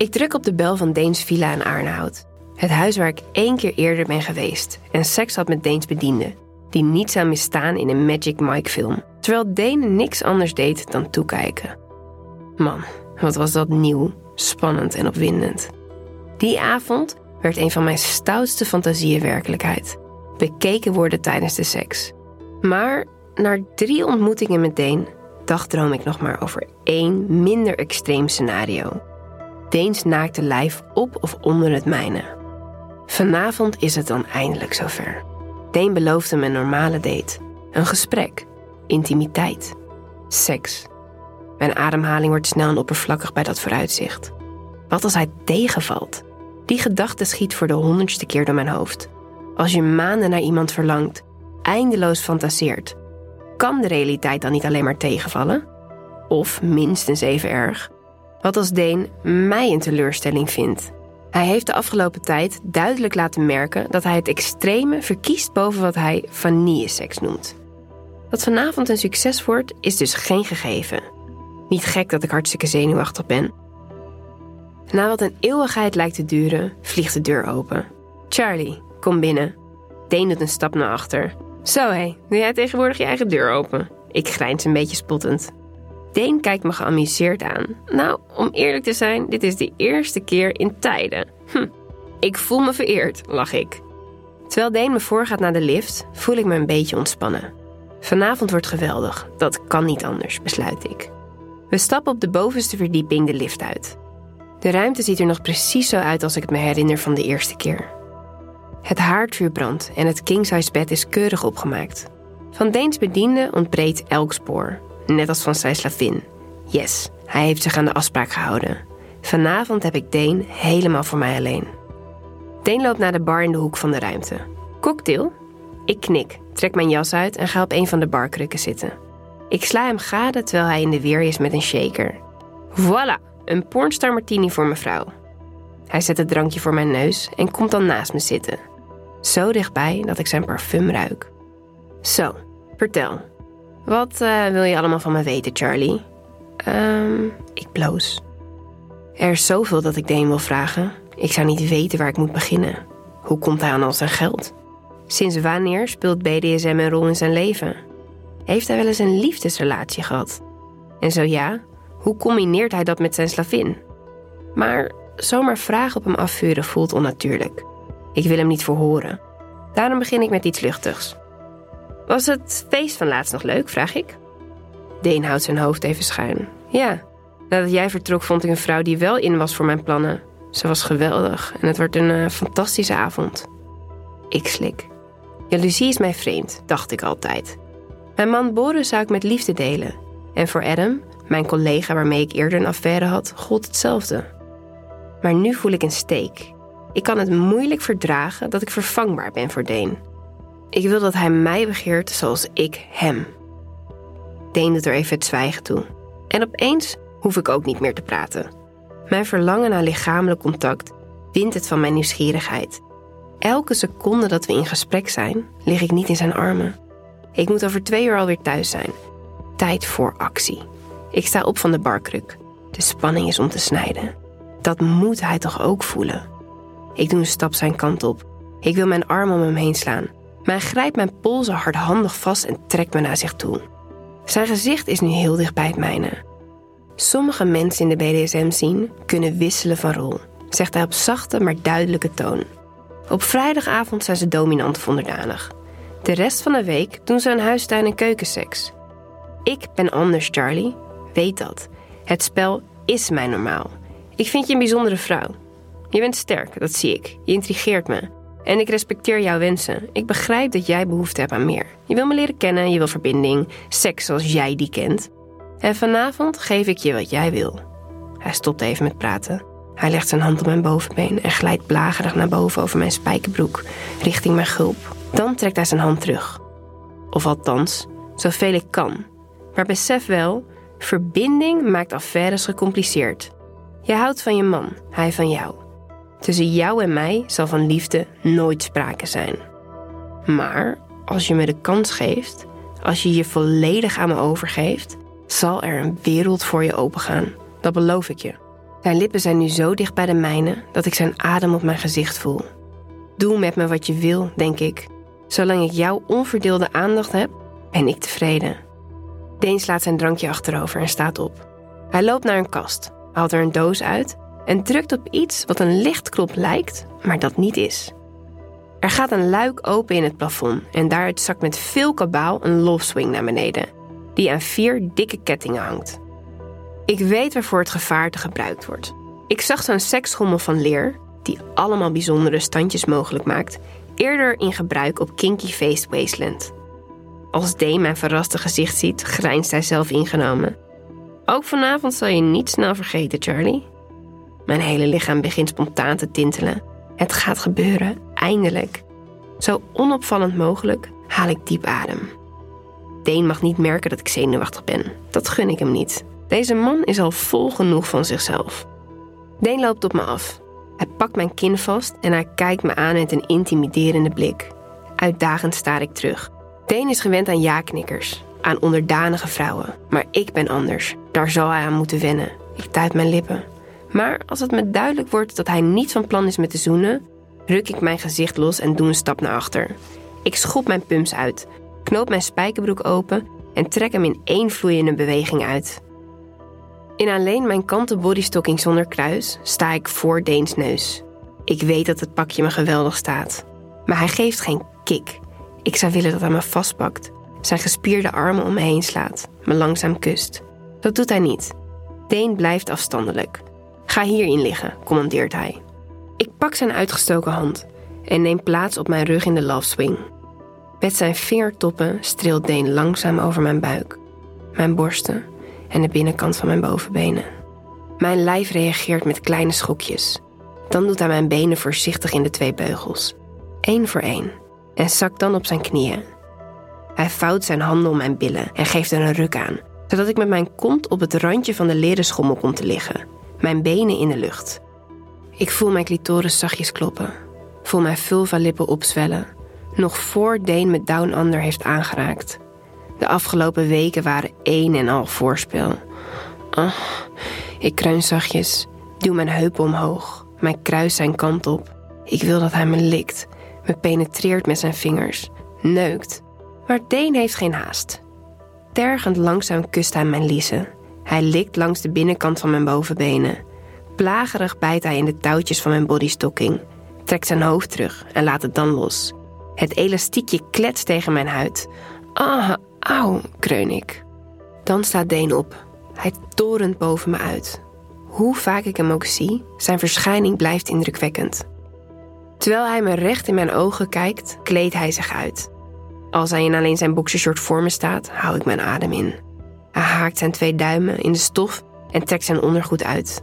Ik druk op de bel van Deens villa in Arnhout. Het huis waar ik één keer eerder ben geweest en seks had met Deens bediende, die niet zou misstaan in een Magic Mike film, terwijl Deen niks anders deed dan toekijken. Man, wat was dat nieuw, spannend en opwindend. Die avond werd een van mijn stoutste fantasieën werkelijkheid. Bekeken worden tijdens de seks. Maar na drie ontmoetingen met Deen dagdroom ik nog maar over één minder extreem scenario. Deens naakte lijf op of onder het mijne. Vanavond is het dan eindelijk zover. Deen beloofde me een normale date. Een gesprek. Intimiteit. Seks. Mijn ademhaling wordt snel en oppervlakkig bij dat vooruitzicht. Wat als hij tegenvalt? Die gedachte schiet voor de honderdste keer door mijn hoofd. Als je maanden naar iemand verlangt, eindeloos fantaseert, kan de realiteit dan niet alleen maar tegenvallen? Of minstens even erg? Wat als Deen mij een teleurstelling vindt? Hij heeft de afgelopen tijd duidelijk laten merken dat hij het extreme verkiest boven wat hij vanille-seks noemt. Dat vanavond een succes wordt, is dus geen gegeven. Niet gek dat ik hartstikke zenuwachtig ben. Na wat een eeuwigheid lijkt te duren, vliegt de deur open. Charlie, kom binnen. Deen doet een stap naar achter. Zo hé, doe jij tegenwoordig je eigen deur open? Ik grijns een beetje spottend. Deen kijkt me geamuseerd aan. Nou, om eerlijk te zijn, dit is de eerste keer in tijden. Hm, ik voel me vereerd, lach ik. Terwijl Deen me voorgaat naar de lift, voel ik me een beetje ontspannen. Vanavond wordt geweldig, dat kan niet anders, besluit ik. We stappen op de bovenste verdieping de lift uit. De ruimte ziet er nog precies zo uit als ik het me herinner van de eerste keer. Het haardvuur brandt en het kingsize bed is keurig opgemaakt. Van Deens bediende ontbreekt elk spoor, net als van zijn slavin. Yes, hij heeft zich aan de afspraak gehouden. Vanavond heb ik Deen helemaal voor mij alleen. Deen loopt naar de bar in de hoek van de ruimte. Cocktail? Ik knik, trek mijn jas uit en ga op een van de barkrukken zitten. Ik sla hem gade terwijl hij in de weer is met een shaker. Voilà, een pornstar martini voor mevrouw. Hij zet het drankje voor mijn neus en komt dan naast me zitten. Zo dichtbij dat ik zijn parfum ruik. Zo, vertel. Wat uh, wil je allemaal van me weten, Charlie? Ehm, ik bloos. Er is zoveel dat ik Deen wil vragen. Ik zou niet weten waar ik moet beginnen. Hoe komt hij aan al zijn geld? Sinds wanneer speelt BDSM een rol in zijn leven? Heeft hij wel eens een liefdesrelatie gehad? En zo ja, hoe combineert hij dat met zijn slavin? Maar zomaar vragen op hem afvuren voelt onnatuurlijk. Ik wil hem niet verhoren. Daarom begin ik met iets luchtigs. Was het feest van laatst nog leuk, vraag ik. Deen houdt zijn hoofd even schuin. Ja, nadat jij vertrok vond ik een vrouw die wel in was voor mijn plannen. Ze was geweldig en het wordt een uh, fantastische avond. Ik slik. Jaloezie is mij vreemd, dacht ik altijd. Mijn man Boris zou ik met liefde delen. En voor Adam, mijn collega waarmee ik eerder een affaire had, gold hetzelfde. Maar nu voel ik een steek. Ik kan het moeilijk verdragen dat ik vervangbaar ben voor Deen. Ik wil dat hij mij begeert zoals ik hem. Deen doet er even het zwijgen toe. En opeens hoef ik ook niet meer te praten. Mijn verlangen naar lichamelijk contact wint het van mijn nieuwsgierigheid. Elke seconde dat we in gesprek zijn, lig ik niet in zijn armen. Ik moet over twee uur alweer thuis zijn. Tijd voor actie. Ik sta op van de barkruk. De spanning is om te snijden. Dat moet hij toch ook voelen? Ik doe een stap zijn kant op. Ik wil mijn arm om hem heen slaan. Maar grijpt mijn polsen hardhandig vast en trekt me naar zich toe. Zijn gezicht is nu heel dicht bij het mijne. Sommige mensen in de BDSM zien kunnen wisselen van rol, zegt hij op zachte maar duidelijke toon. Op vrijdagavond zijn ze dominant of onderdanig. De rest van de week doen ze aan huistuin en keukenseks. Ik ben anders, Charlie. Weet dat. Het spel is mijn normaal. Ik vind je een bijzondere vrouw. Je bent sterk, dat zie ik. Je intrigeert me. En ik respecteer jouw wensen. Ik begrijp dat jij behoefte hebt aan meer. Je wil me leren kennen, je wil verbinding, seks zoals jij die kent. En vanavond geef ik je wat jij wil. Hij stopt even met praten. Hij legt zijn hand op mijn bovenbeen en glijdt blagerig naar boven over mijn spijkerbroek, richting mijn gulp. Dan trekt hij zijn hand terug. Of althans, zoveel ik kan. Maar besef wel, verbinding maakt affaires gecompliceerd. Je houdt van je man, hij van jou. Tussen jou en mij zal van liefde nooit sprake zijn. Maar als je me de kans geeft, als je je volledig aan me overgeeft, zal er een wereld voor je opengaan. Dat beloof ik je. Zijn lippen zijn nu zo dicht bij de mijne dat ik zijn adem op mijn gezicht voel. Doe met me wat je wil, denk ik. Zolang ik jouw onverdeelde aandacht heb, ben ik tevreden. Deen slaat zijn drankje achterover en staat op. Hij loopt naar een kast, haalt er een doos uit en drukt op iets wat een lichtklop lijkt, maar dat niet is. Er gaat een luik open in het plafond en daaruit zakt met veel kabaal een love swing naar beneden, die aan vier dikke kettingen hangt. Ik weet waarvoor het gevaarte gebruikt wordt. Ik zag zo'n seksschommel van leer, die allemaal bijzondere standjes mogelijk maakt, eerder in gebruik op Kinky Faced Wasteland. Als Dane mijn verraste gezicht ziet, grijnst hij zelf ingenomen. Ook vanavond zal je niet snel vergeten, Charlie. Mijn hele lichaam begint spontaan te tintelen. Het gaat gebeuren, eindelijk. Zo onopvallend mogelijk haal ik diep adem. Deen mag niet merken dat ik zenuwachtig ben. Dat gun ik hem niet. Deze man is al vol genoeg van zichzelf. Deen loopt op me af. Hij pakt mijn kin vast en hij kijkt me aan met een intimiderende blik. Uitdagend staar ik terug. Deen is gewend aan ja-knikkers, aan onderdanige vrouwen. Maar ik ben anders. Daar zal hij aan moeten wennen. Ik tuit mijn lippen. Maar als het me duidelijk wordt dat hij niet van plan is met te zoenen, ruk ik mijn gezicht los en doe een stap naar achter. Ik schop mijn pumps uit, knoop mijn spijkerbroek open en trek hem in één vloeiende beweging uit. In alleen mijn kanten bodystocking zonder kruis sta ik voor Deens neus. Ik weet dat het pakje me geweldig staat. Maar hij geeft geen kick. Ik zou willen dat hij me vastpakt, zijn gespierde armen om me heen slaat, me langzaam kust. Dat doet hij niet. Deen blijft afstandelijk. Ga hierin liggen, commandeert hij. Ik pak zijn uitgestoken hand en neem plaats op mijn rug in de love swing. Met zijn vingertoppen streelt Deen langzaam over mijn buik, mijn borsten en de binnenkant van mijn bovenbenen. Mijn lijf reageert met kleine schokjes. Dan doet hij mijn benen voorzichtig in de twee beugels, één voor één, en zakt dan op zijn knieën. Hij vouwt zijn handen om mijn billen en geeft er een ruk aan, zodat ik met mijn kont op het randje van de leren schommel kom te liggen, mijn benen in de lucht. Ik voel mijn clitoris zachtjes kloppen, voel mijn vulva-lippen opzwellen, nog voor Deen me Down Under heeft aangeraakt. De afgelopen weken waren één en al voorspel. Oh, ik kruin zachtjes, duw mijn heupen omhoog, mijn kruis zijn kant op. Ik wil dat hij me likt, me penetreert met zijn vingers, neukt. Maar Deen heeft geen haast. Tergend langzaam kust hij mijn liezen. Hij likt langs de binnenkant van mijn bovenbenen. Plagerig bijt hij in de touwtjes van mijn bodystocking, trekt zijn hoofd terug en laat het dan los. Het elastiekje kletst tegen mijn huid. Ah, Auw, kreun ik. Dan staat Deen op. Hij torent boven me uit. Hoe vaak ik hem ook zie, zijn verschijning blijft indrukwekkend. Terwijl hij me recht in mijn ogen kijkt, kleedt hij zich uit. Als hij in alleen zijn boxershort voor me staat, hou ik mijn adem in. Hij haakt zijn twee duimen in de stof en trekt zijn ondergoed uit.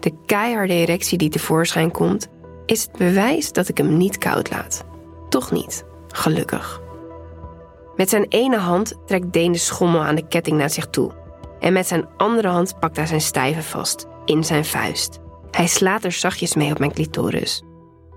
De keiharde erectie die tevoorschijn komt, is het bewijs dat ik hem niet koud laat. Toch niet, gelukkig. Met zijn ene hand trekt Deen de schommel aan de ketting naar zich toe. En met zijn andere hand pakt hij zijn stijve vast, in zijn vuist. Hij slaat er zachtjes mee op mijn clitoris.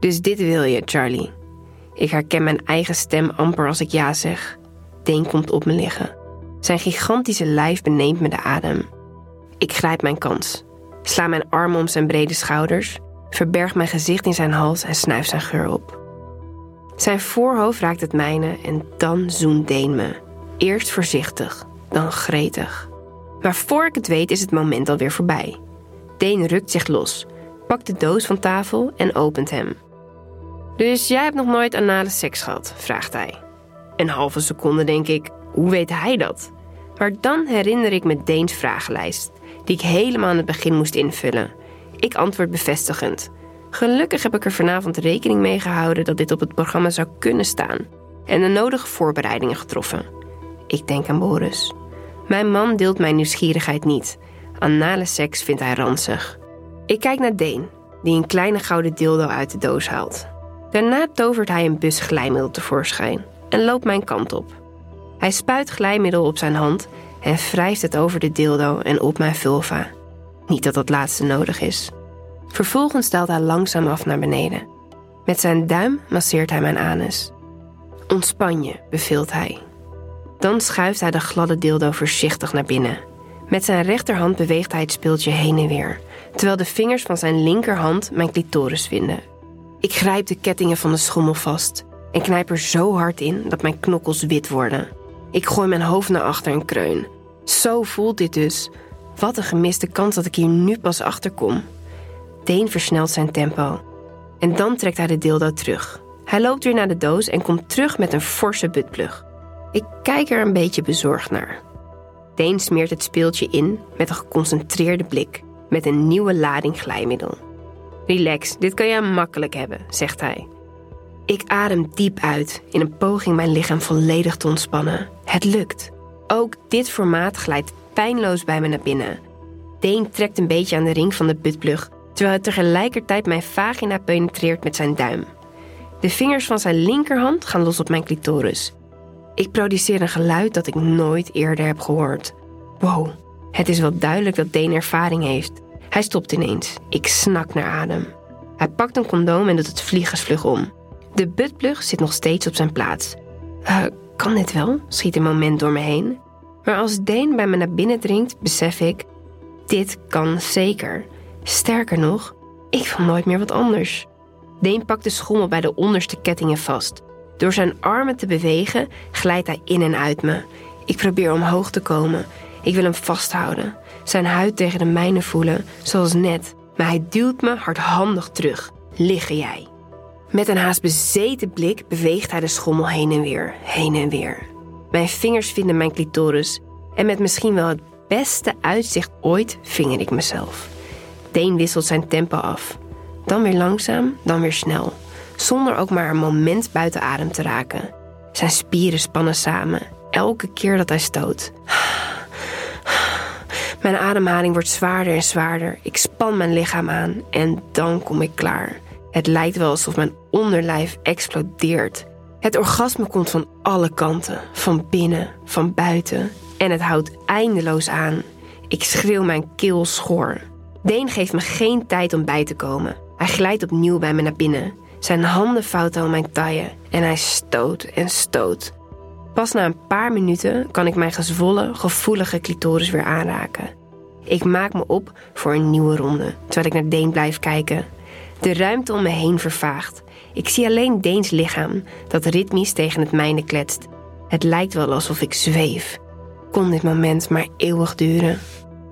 Dus dit wil je, Charlie. Ik herken mijn eigen stem amper als ik ja zeg. Deen komt op me liggen. Zijn gigantische lijf beneemt me de adem. Ik grijp mijn kans. Sla mijn armen om zijn brede schouders, verberg mijn gezicht in zijn hals en snuif zijn geur op. Zijn voorhoofd raakt het mijne en dan zoent Deen me. Eerst voorzichtig, dan gretig. Maar voor ik het weet is het moment alweer voorbij. Deen rukt zich los, pakt de doos van tafel en opent hem. Dus jij hebt nog nooit anale seks gehad? vraagt hij. Een halve seconde denk ik, hoe weet hij dat? Maar dan herinner ik me Deens vragenlijst, die ik helemaal aan het begin moest invullen. Ik antwoord bevestigend. Gelukkig heb ik er vanavond rekening mee gehouden dat dit op het programma zou kunnen staan en de nodige voorbereidingen getroffen. Ik denk aan Boris. Mijn man deelt mijn nieuwsgierigheid niet. Anale seks vindt hij ranzig. Ik kijk naar Deen, die een kleine gouden dildo uit de doos haalt. Daarna tovert hij een bus glijmiddel tevoorschijn en loopt mijn kant op. Hij spuit glijmiddel op zijn hand en wrijft het over de dildo en op mijn vulva. Niet dat dat laatste nodig is. Vervolgens daalt hij langzaam af naar beneden. Met zijn duim masseert hij mijn anus. Ontspan je, beveelt hij. Dan schuift hij de gladde dildo voorzichtig naar binnen. Met zijn rechterhand beweegt hij het speeltje heen en weer, terwijl de vingers van zijn linkerhand mijn clitoris vinden. Ik grijp de kettingen van de schommel vast en knijp er zo hard in dat mijn knokkels wit worden. Ik gooi mijn hoofd naar achter en kreun. Zo voelt dit dus. Wat een gemiste kans dat ik hier nu pas achter kom. Deen versnelt zijn tempo. En dan trekt hij de dildo terug. Hij loopt weer naar de doos en komt terug met een forse buttplug. Ik kijk er een beetje bezorgd naar. Deen smeert het speeltje in met een geconcentreerde blik, met een nieuwe lading glijmiddel. Relax, dit kan jij makkelijk hebben, zegt hij. Ik adem diep uit in een poging mijn lichaam volledig te ontspannen. Het lukt. Ook dit formaat glijdt pijnloos bij me naar binnen. Deen trekt een beetje aan de ring van de buttplug, terwijl hij tegelijkertijd mijn vagina penetreert met zijn duim. De vingers van zijn linkerhand gaan los op mijn clitoris. Ik produceer een geluid dat ik nooit eerder heb gehoord. Wow, het is wel duidelijk dat Deen ervaring heeft. Hij stopt ineens. Ik snak naar adem. Hij pakt een condoom en doet het vliegensvlug om. De buttplug zit nog steeds op zijn plaats. Uh, kan dit wel? schiet een moment door me heen. Maar als Deen bij me naar binnen dringt, besef ik: dit kan zeker. Sterker nog, ik wil nooit meer wat anders. Deen pakt de schommel bij de onderste kettingen vast. Door zijn armen te bewegen glijdt hij in en uit me. Ik probeer omhoog te komen. Ik wil hem vasthouden. Zijn huid tegen de mijne voelen, zoals net. Maar hij duwt me hardhandig terug. Liggen jij. Met een haast bezeten blik beweegt hij de schommel heen en weer, heen en weer. Mijn vingers vinden mijn clitoris en met misschien wel het beste uitzicht ooit vinger ik mezelf. Deen wisselt zijn tempo af. Dan weer langzaam, dan weer snel. Zonder ook maar een moment buiten adem te raken. Zijn spieren spannen samen, elke keer dat hij stoot. Mijn ademhaling wordt zwaarder en zwaarder. Ik span mijn lichaam aan en dan kom ik klaar. Het lijkt wel alsof mijn onderlijf explodeert. Het orgasme komt van alle kanten, van binnen, van buiten. En het houdt eindeloos aan. Ik schreeuw mijn keel schor. Deen geeft me geen tijd om bij te komen. Hij glijdt opnieuw bij me naar binnen. Zijn handen vouwen om mijn taille en hij stoot en stoot. Pas na een paar minuten kan ik mijn gezwollen, gevoelige clitoris weer aanraken. Ik maak me op voor een nieuwe ronde, terwijl ik naar Deen blijf kijken. De ruimte om me heen vervaagt. Ik zie alleen Deens lichaam, dat ritmisch tegen het mijne kletst. Het lijkt wel alsof ik zweef. Kon dit moment maar eeuwig duren?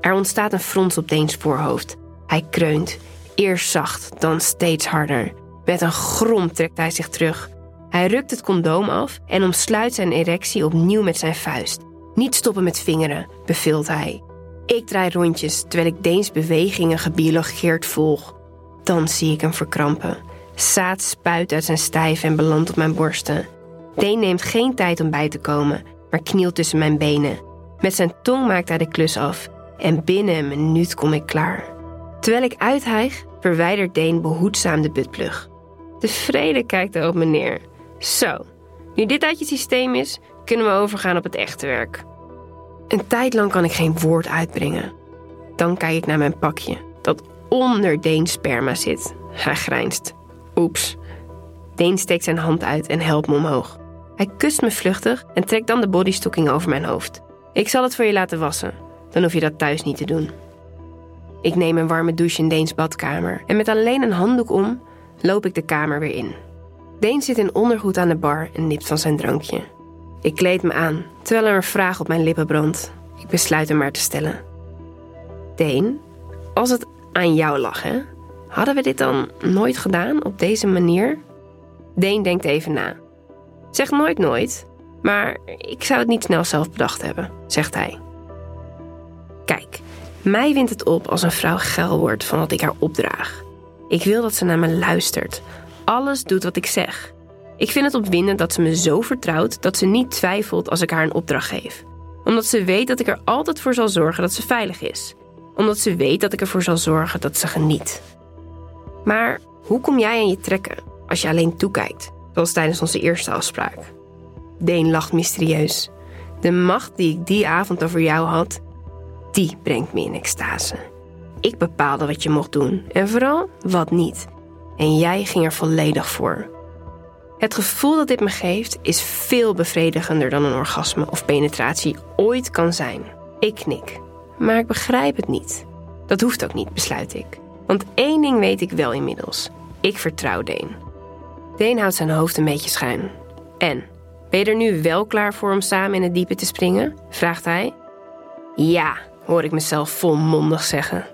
Er ontstaat een frons op Deens voorhoofd. Hij kreunt, eerst zacht, dan steeds harder. Met een grom trekt hij zich terug. Hij rukt het condoom af en omsluit zijn erectie opnieuw met zijn vuist. Niet stoppen met vingeren, beveelt hij. Ik draai rondjes terwijl ik Deens bewegingen gebiologeerd volg. Dan zie ik hem verkrampen. Zaad spuit uit zijn stijf en belandt op mijn borsten. Deen neemt geen tijd om bij te komen, maar knielt tussen mijn benen. Met zijn tong maakt hij de klus af en binnen een minuut kom ik klaar. Terwijl ik uithijg, verwijdert Deen behoedzaam de buttplug. Tevreden kijkt hij op me neer. Zo, nu dit uit je systeem is, kunnen we overgaan op het echte werk. Een tijd lang kan ik geen woord uitbrengen. Dan kijk ik naar mijn pakje, onder Deens sperma zit. Hij grijnst. Oeps. Deen steekt zijn hand uit en helpt me omhoog. Hij kust me vluchtig en trekt dan de bodystocking over mijn hoofd. Ik zal het voor je laten wassen. Dan hoef je dat thuis niet te doen. Ik neem een warme douche in Deens badkamer en met alleen een handdoek om loop ik de kamer weer in. Deen zit in ondergoed aan de bar en nipt van zijn drankje. Ik kleed me aan, terwijl er een vraag op mijn lippen brandt. Ik besluit hem maar te stellen. Deen, als het aan jou lag, hè? Hadden we dit dan nooit gedaan op deze manier? Deen denkt even na. Zeg nooit nooit, maar ik zou het niet snel zelf bedacht hebben, zegt hij. Kijk, mij wint het op als een vrouw geil wordt van wat ik haar opdraag. Ik wil dat ze naar me luistert, alles doet wat ik zeg. Ik vind het opwindend dat ze me zo vertrouwt dat ze niet twijfelt als ik haar een opdracht geef. Omdat ze weet dat ik er altijd voor zal zorgen dat ze veilig is. Omdat ze weet dat ik ervoor zal zorgen dat ze geniet. Maar hoe kom jij aan je trekken als je alleen toekijkt, zoals tijdens onze eerste afspraak? Deen lacht mysterieus. De macht die ik die avond over jou had, die brengt me in extase. Ik bepaalde wat je mocht doen en vooral wat niet. En jij ging er volledig voor. Het gevoel dat dit me geeft is veel bevredigender dan een orgasme of penetratie ooit kan zijn. Ik knik. Maar ik begrijp het niet. Dat hoeft ook niet, besluit ik. Want één ding weet ik wel inmiddels. Ik vertrouw Deen. Deen houdt zijn hoofd een beetje schuin. En, ben je er nu wel klaar voor om samen in het diepe te springen? vraagt hij. Ja, hoor ik mezelf volmondig zeggen.